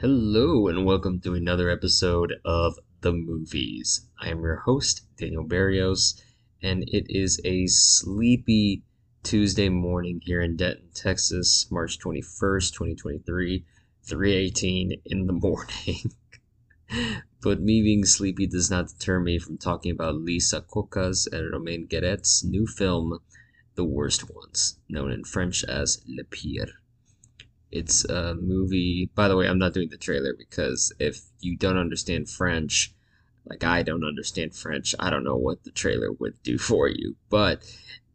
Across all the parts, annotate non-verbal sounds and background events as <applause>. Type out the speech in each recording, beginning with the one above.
Hello, and welcome to another episode of The Movies. I am your host, Daniel Berrios, and it is a sleepy Tuesday morning here in Denton, Texas, March 21st, 2023, 3:18 in the <laughs> morning. but me being sleepy does not deter me from talking about Lise Akoka's and Romane Gueret's new film, The Worst Ones, known in French as Le Pire. It's a movie. By the way, I'm not doing the trailer because if you don't understand French, like I don't understand French, I don't know what the trailer would do <laughs> for you. But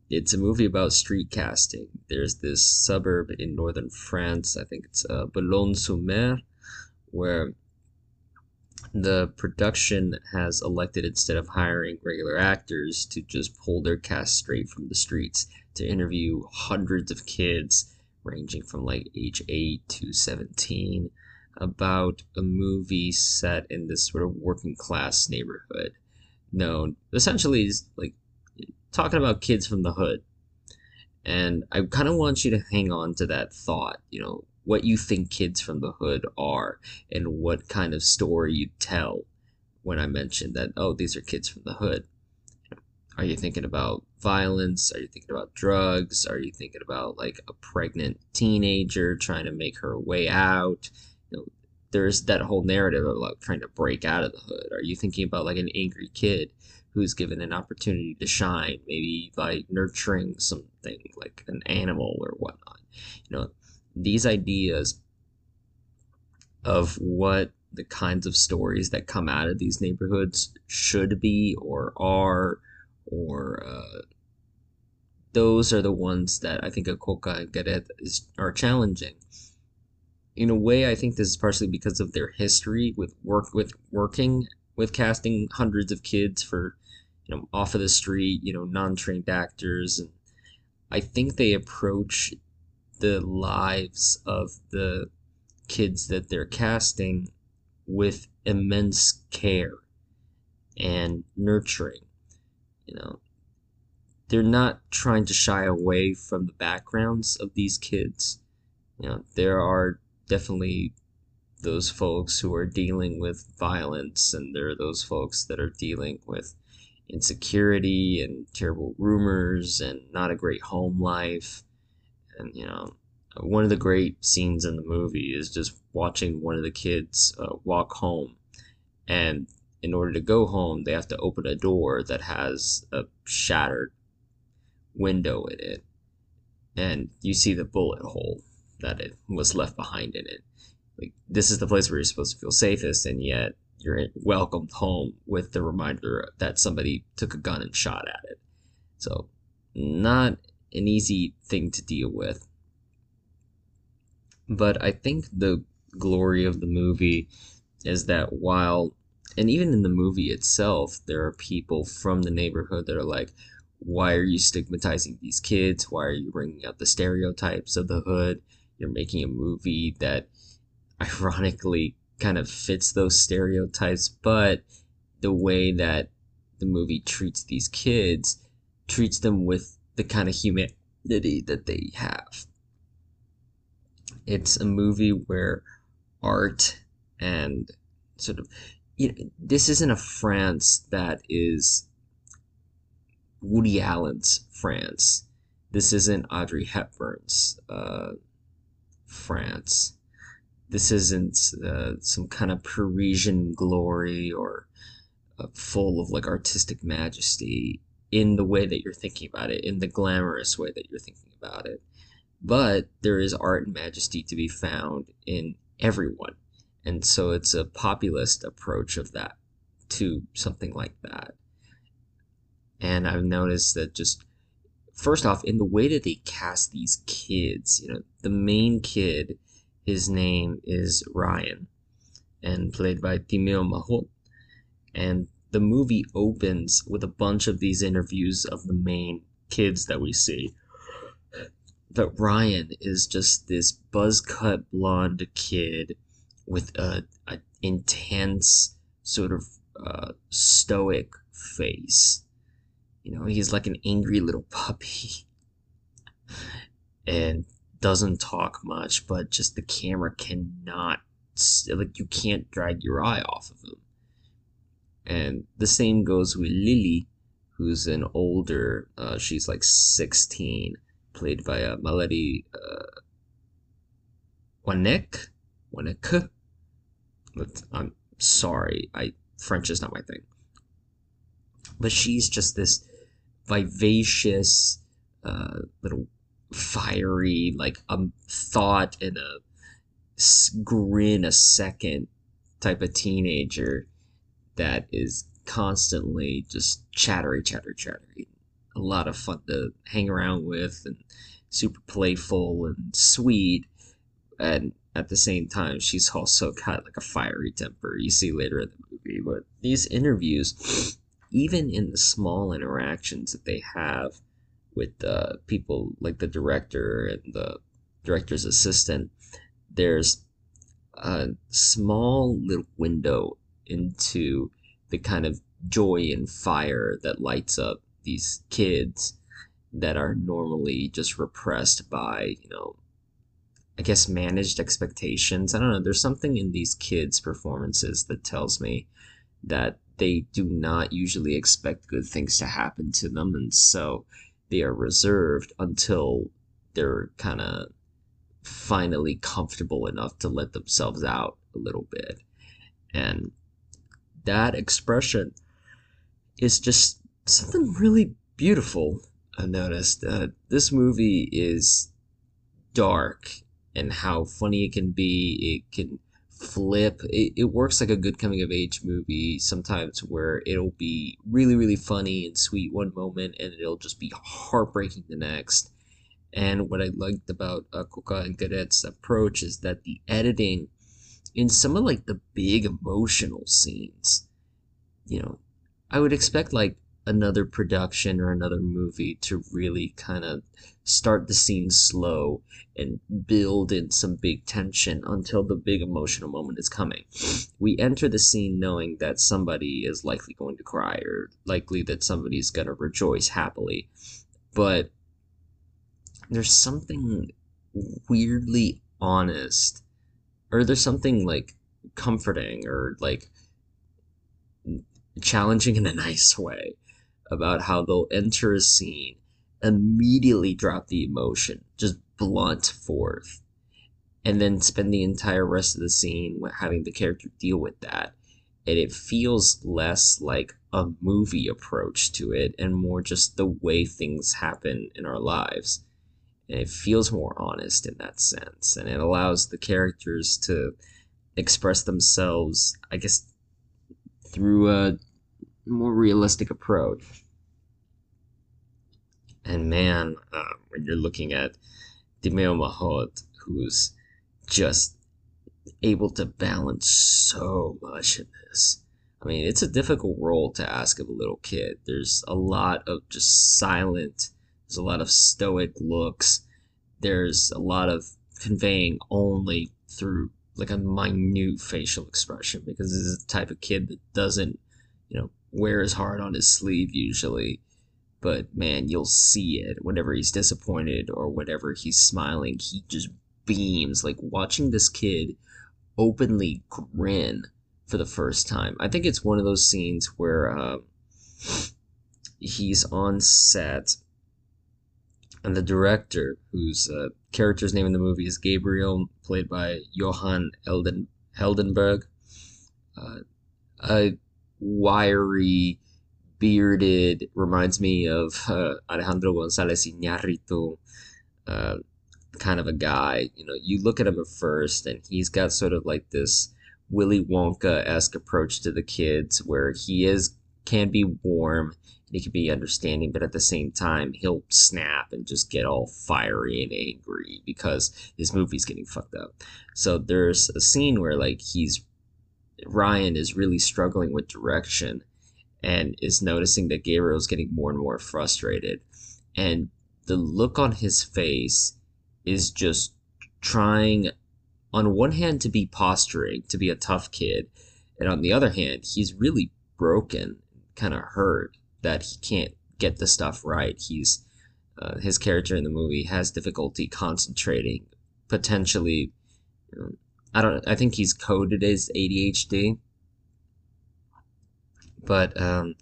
it's a movie about street casting. There's this suburb in northern France, I think it's uh, Boulogne-sur-Mer, where the production has elected instead of hiring regular actors to just pull their cast straight from the streets to interview hundreds of kids ranging from like age 8 to 17 about a movie set in this sort of working class neighborhood known essentially is like talking about kids from the hood and i kind of want you to hang on to that thought you know what you think kids from the hood are and what kind of story you tell when I mention that, oh, these are kids from the hood. Are you thinking about violence? Are you thinking about drugs? Are you thinking about like a pregnant teenager trying to make her way out? You know, there's that whole narrative of like trying to break out of the hood. Are you thinking about like an angry kid who's given an opportunity to shine, maybe by nurturing something like an animal or whatnot? You know, these ideas of what the kinds of stories that come out of these neighborhoods should be or are or uh, those are the ones that I think Akoka and Gueret is are challenging. In a way, I think this is partially because of their history with work with working with casting hundreds of kids for you know off of the street, you know, non-trained actors and I think they approach the lives of the kids that they're casting with immense care and nurturing. You know, they're not trying to shy away from the backgrounds of these kids. You know, there are definitely those folks who are dealing with violence, and there are those folks that are dealing with insecurity and terrible rumors and not a great home life. And you know one of the great scenes in the movie is just watching one of the kids uh, walk home. And in order to go home they have to open a door that has a shattered window in it. And you see the bullet hole that it was left behind in it. Like this is the place where you're supposed to feel safest and yet you're welcomed home with the reminder that somebody took a gun and shot at it. So not an easy thing to deal with. But I think the glory of the movie is that while, and even in the movie itself, there are people from the neighborhood that are like, why are you stigmatizing these kids? Why are you bringing out the stereotypes of the hood? You're making a movie that <laughs> ironically kind of fits those stereotypes, but the way that the movie treats these kids treats them with the kind of humanity that they have. It's a movie where art and sort of you know, this isn't a France that is Woody Allen's France. This isn't Audrey Hepburn's uh, France. This isn't uh, some kind of Parisian glory or uh, full of like artistic majesty in the way that you're thinking about it, in the glamorous way that you're thinking about it. But there is art and majesty to be found in everyone. And so it's a populist approach of that to something like that. And I've noticed that just first off, in the way that they cast these kids, you know, the main kid, his name is Ryan, and played by Timéo Mahaut. And the movie opens with a bunch of these interviews of the main kids that we see. But Ryan is just this buzz cut blonde kid with a, a intense sort of uh, stoic face. You know, he's like an angry little <laughs> puppy. and doesn't talk much, but just the camera cannot like you can't drag your eye off of him. And the same goes with Lily, who's an older, uh, she's like 16, played by uh, Melody uh, Wanecque. Wanecque. I'm sorry, I French is not my thing. But she's just this vivacious, uh, little fiery, like a thought and a grin a second type of teenager that is constantly just chattery, chattery, chattery. A lot of fun to hang around with and super playful and sweet. And at the same time, she's also got like a fiery temper. You see later in the movie. But these interviews, even in the small interactions that they have with uh, people like the director and the director's assistant, there's a small little window into the kind of joy and fire that lights up these kids that are normally just repressed by, you know, I guess managed expectations. I don't know. There's something in these kids' performances that tells me that they do not usually expect good things to happen to them. And so they are reserved until they're kind of finally comfortable enough to let themselves out a little bit. And that expression is just something really beautiful. I noticed uh, this movie is dark and how funny it can be. It can flip. It, it works like a good coming of age movie sometimes where it'll be really, really funny and sweet one moment and it'll just be heartbreaking the next. And what I liked about uh, Akoka and Gueret's approach is that the editing in some of like the big emotional scenes, you know, I would expect like another production or another movie to really kind of start the scene slow and build in some big tension until the big emotional moment is coming. We enter the scene knowing that somebody is likely going to cry or likely that somebody's going to rejoice happily. But there's something weirdly honest or there's something like comforting or like challenging in a <laughs> nice way about how they'll enter a scene immediately drop the emotion just blunt forth and then spend the entire rest of the scene having the character deal with that. And it feels less like a movie approach to it and more just the way things happen in our lives. And it feels more honest in that sense and it allows the characters to express themselves i guess through a more realistic approach and man uh, when you're looking at Timéo Mahaut who's just able to balance so much in this I mean, it's a difficult role to ask of a little kid. There's a lot of just silent there's a lot of stoic looks. There's a lot of conveying only through like a minute facial expression because this is the type of kid that doesn't, you know, wear his heart on his sleeve usually. But man, you'll see it whenever he's disappointed or whenever he's smiling. He just beams. Like watching this kid openly grin for the first time. I think it's one of those scenes where uh, he's on set and the director, whose uh, character's name in the movie is Gabriel, played by Johan Elden Heldenbergh, uh, a wiry, bearded, reminds me of uh, Alejandro Gonzalez Iñárritu, uh, kind of a guy. You know, you look at him at first, and he's got sort of like this Willy Wonka esque approach to the kids, where he is can be warm he can be understanding, but at the same time, he'll snap and just get all fiery and angry because his movie's getting fucked up. So there's a scene where like he's Ryan is really struggling with direction and is noticing that Gabriel's getting more and more frustrated. And the look on his face is just trying on one hand to be posturing, to be a tough kid, and on the other hand, he's really broken, kind of hurt that he can't get the stuff right. He's uh, his character in the movie has difficulty concentrating, potentially you know, I don't. I think he's coded as ADHD, but um,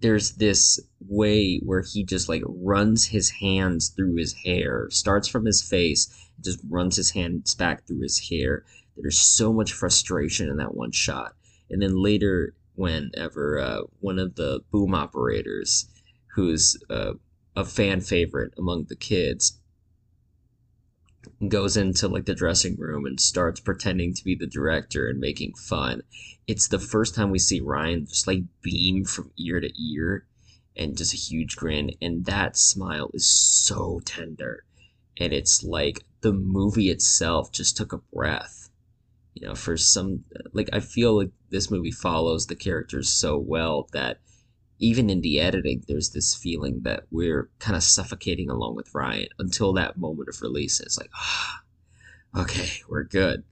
there's this way where he just like runs his hands through his hair, starts from his face, just runs his hands back through his hair. There's so much frustration in that one shot, and then later, whenever uh, one of the boom operators, who's uh, a fan favorite among the kids, goes into like the dressing room and starts pretending to be the director and making fun. It's the first time we see Ryan just like beam from ear to ear and just a huge grin and that smile is so tender. And it's like the movie itself just took a breath. You know, for some like I feel like this movie follows the characters so well that even in the editing, there's this feeling that we're kind of suffocating along with Ryan until that moment of release. It's like, ah, okay, we're good.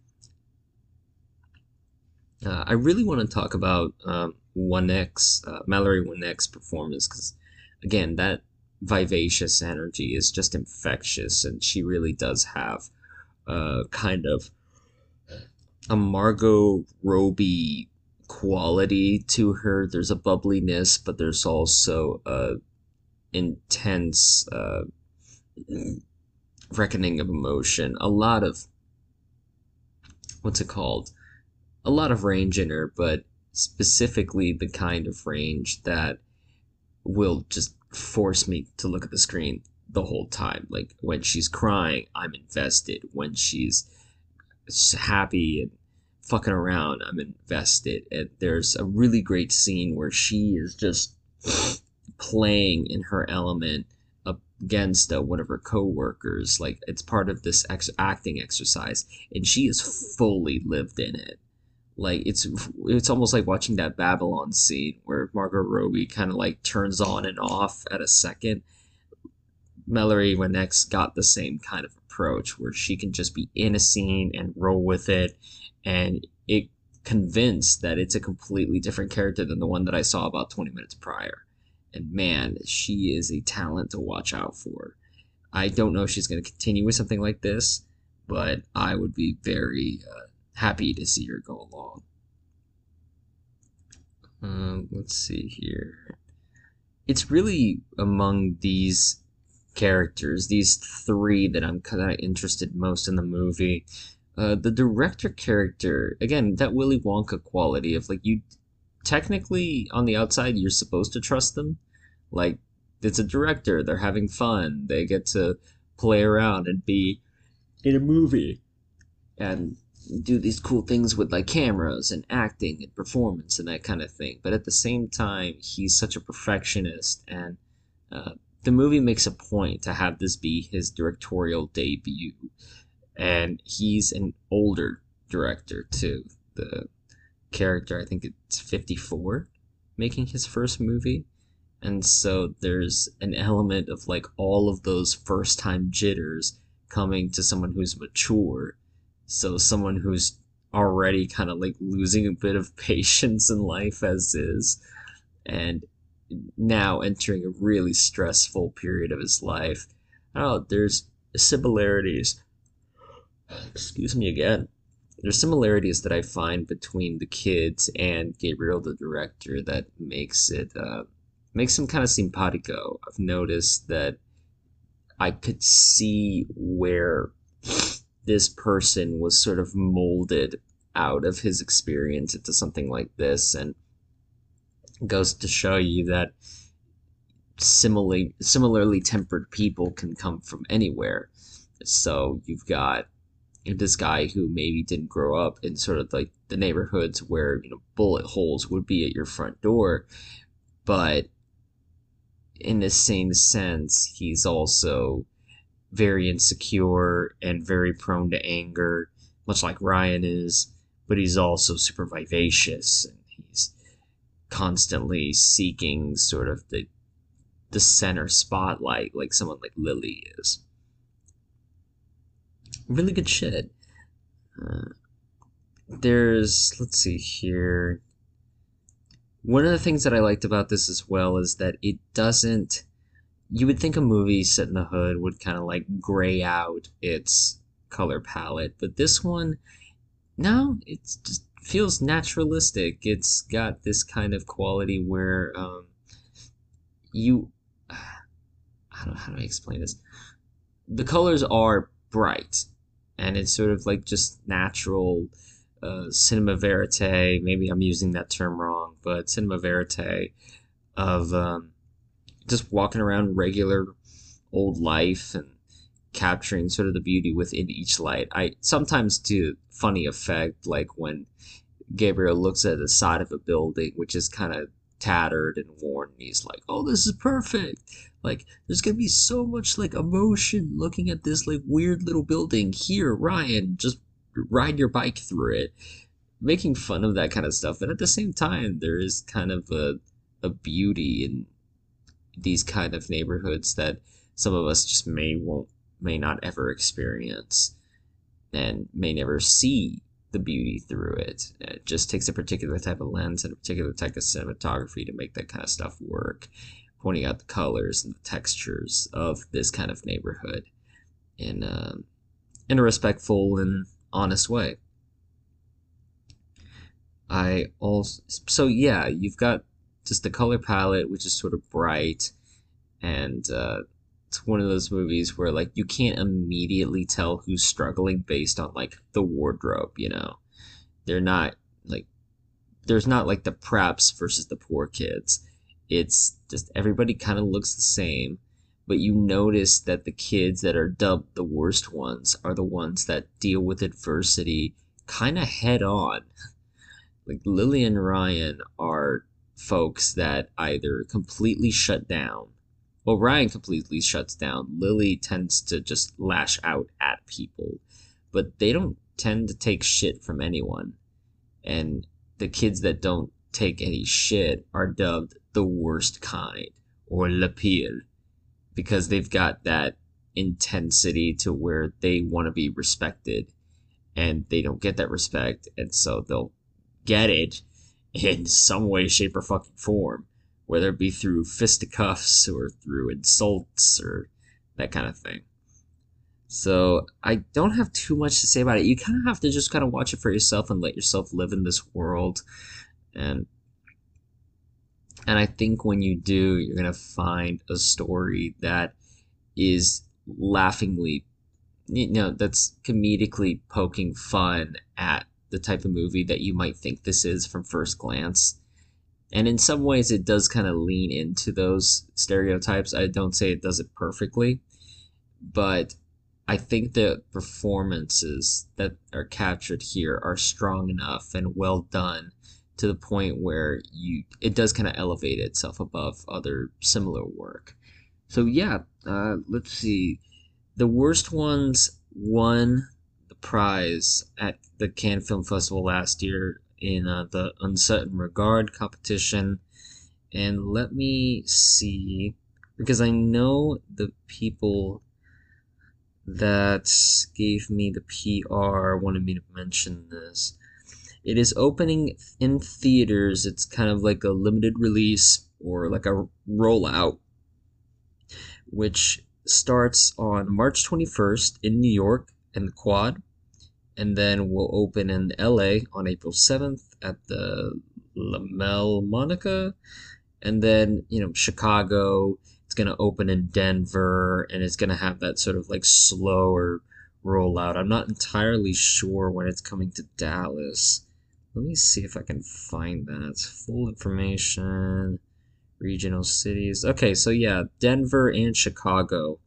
Uh, I really want to talk about um, X, uh, Mallory Wanecque performance because, again, that vivacious energy is just infectious, and she really does have uh, kind of a Margot Robbie quality to her. There's a bubbliness, but there's also a intense uh, reckoning of emotion. A lot of what's it called? A lot of range in her, but specifically the kind of range that will just force me to look at the screen the whole time. Like when she's crying, I'm invested. When she's happy and fucking around. I'm invested. And there's a really great scene where she is just <sniffs> playing in her element against uh, one of her coworkers. Like it's part of this ex- acting exercise, and she is fully lived in it. Like it's it's almost like watching that Babylon scene where Margot Robbie kind of like turns on and off at a second. Mallory Wanecque got the same kind of approach where she can just be in a scene and roll with it and it convinced that it's a completely different character than the one that I saw about 20 minutes prior. And man, she is a talent to watch out for. I don't know if she's going to continue with something like this, but I would be very uh, happy to see her go along. Um, let's see here. It's really among these characters, these three, that I'm kind of interested most in the movie. Uh, the director character, again, that Willy Wonka quality of like you technically on the outside you're supposed to trust them. Like it's a director, they're having fun, they get to play around and be in a movie and do these cool things with like cameras and acting and performance and that kind of thing. But at the same time, he's such a perfectionist and uh, the movie makes a point to have this be his directorial debut and he's an older director too. The character, I think it's 54, making his first movie. And so there's an element of like all of those first time jitters coming to someone who's mature. So someone who's already kind of like losing a bit of <laughs> patience in life as is and now entering a really stressful period of his life. Oh, there's similarities excuse me again. There's similarities that I find between the kids and Gabriel, the director, that makes it uh, makes him kind of simpatico. I've noticed that I could see where this person was sort of molded out of his experience into something like this, and goes to show you that similarly similarly tempered people can come from anywhere. So you've got this guy who maybe didn't grow up in sort of like the neighborhoods where you know bullet holes would be at your front door but in the same sense he's also very insecure and very prone to anger much like ryan is but he's also super vivacious and constantly seeking sort of the the center spotlight like someone like lily is really good shit. Uh, there's let's see here. One of the things that I liked about this as well is that it doesn't. You would think a movie set in the hood would kind of like gray out its color palette, but this one no, it's just feels naturalistic. It's got this kind of quality where um, you. <sighs> How don't, how do I explain this? The colors are bright, and it's sort of like just natural uh, cinema verite. Maybe I'm using that term wrong, but cinema verite of um, just walking around regular old life and capturing sort of the beauty within each light. I sometimes do funny effect like when Gabriel looks at the side of a building which is kind of tattered and worn and he's like, "Oh, this is perfect." Like there's to be so much like emotion looking at this like weird little building here, Ryan, just ride your bike through it. Making fun of that kind of stuff, but at the same time there is kind of a a beauty in these kind of neighborhoods that some of us just may won't may not ever experience and may never see the beauty through it. It just takes a particular type of lens and a particular type of cinematography to make that kind of stuff work, pointing out the colors and the textures of this kind of neighborhood in a, in a respectful and honest way. I also so yeah, you've got just the color palette, which is sort of bright, and uh, it's one of those movies where like you can't immediately tell who's struggling based on like the wardrobe. You know, they're not like there's not like the preps versus the poor kids. It's just everybody kind of looks the same, but you notice that the kids that are dubbed the worst ones are the ones that deal with adversity kind of head on. <laughs> Like Lily and Ryan are folks that either completely shut down. Well, Ryan completely shuts down. Lily tends to just lash out at people, but they don't tend to take shit from anyone. And the kids that don't take any shit are dubbed the worst kind or le pire because they've got that intensity to where they want to be respected and they don't get that respect and so they'll get it in some way, shape, or fucking form, whether it be through fisticuffs or through insults or that kind of thing. So I don't have too much to say about it. You kind of have to just kind of watch it for yourself and let yourself live in this world, and and I think when you do, you're gonna find a story that is laughingly, you know, that's comedically poking fun at the type of movie that you might think this is from first glance. And in some ways, it does kind of lean into those stereotypes. I don't say it does it perfectly, but I think the performances that are captured here are strong enough and well done to the point where you it does kind of elevate itself above other similar work. So yeah, uh, let's see. The worst ones won the prize at the Cannes Film Festival last year in uh, the Un Certain Regard competition. And let me see, because I know the people that gave me the PR wanted me to mention this. It is opening in theaters. It's kind of like a limited release or like a rollout, which starts on March 21st in New York in the Quad and then we'll open in LA on April 7th at the Laemmle Monica, and then you know Chicago. It's gonna open in Denver, and it's gonna have that sort of like slower rollout. I'm not entirely sure when it's coming to Dallas. Let me see if I can find that. Full information, regional cities. Okay, so yeah, Denver and Chicago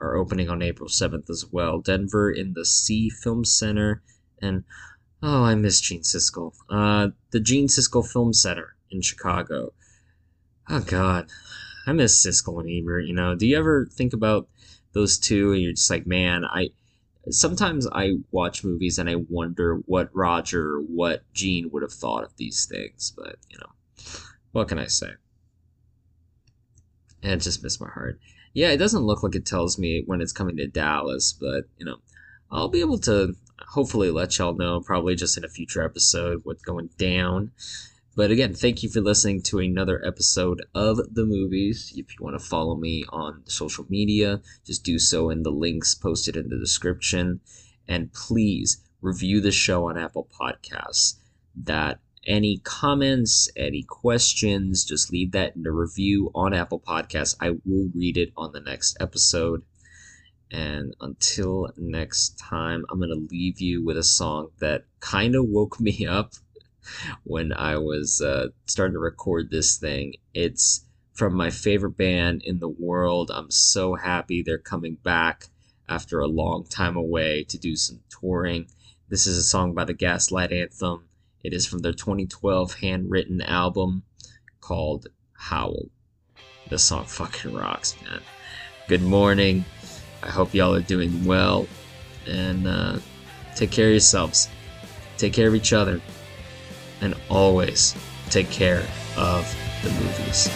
are opening on April 7th as well. Denver in the Sie Film Center, and oh, I miss Gene Siskel. Uh, the Gene Siskel Film Center in Chicago. Oh God, I miss Siskel and Ebert. You know, do you ever think about those two and you're just like, man, I. Sometimes I watch movies and I wonder what Roger, what Gene would have thought of these things, but you know, what can I say? And it just missed my heart yeah, it doesn't look like it tells me when it's coming to Dallas, but you know, I'll be able to hopefully let y'all know probably just in a future episode what's going down. But again, thank you for listening to another episode of the movies. If you want to follow me on social media, just do so in the links posted in the description. And please, review the show on Apple Podcasts. That any comments, any questions, just leave that in the review on Apple Podcasts. I will read it on the next episode. And until next time, I'm going to leave you with a song that kind of woke <laughs> me up when I was uh, starting to record this thing. It's from my favorite band in the world. I'm so happy they're coming back after a long time away to do some touring. This is a song by the Gaslight Anthem. It is from their 2012 handwritten album called Howl. This song fucking rocks, man. Good morning. I hope y'all are doing well. And uh, take care of yourselves. Take care of each other. And always take care of the movies.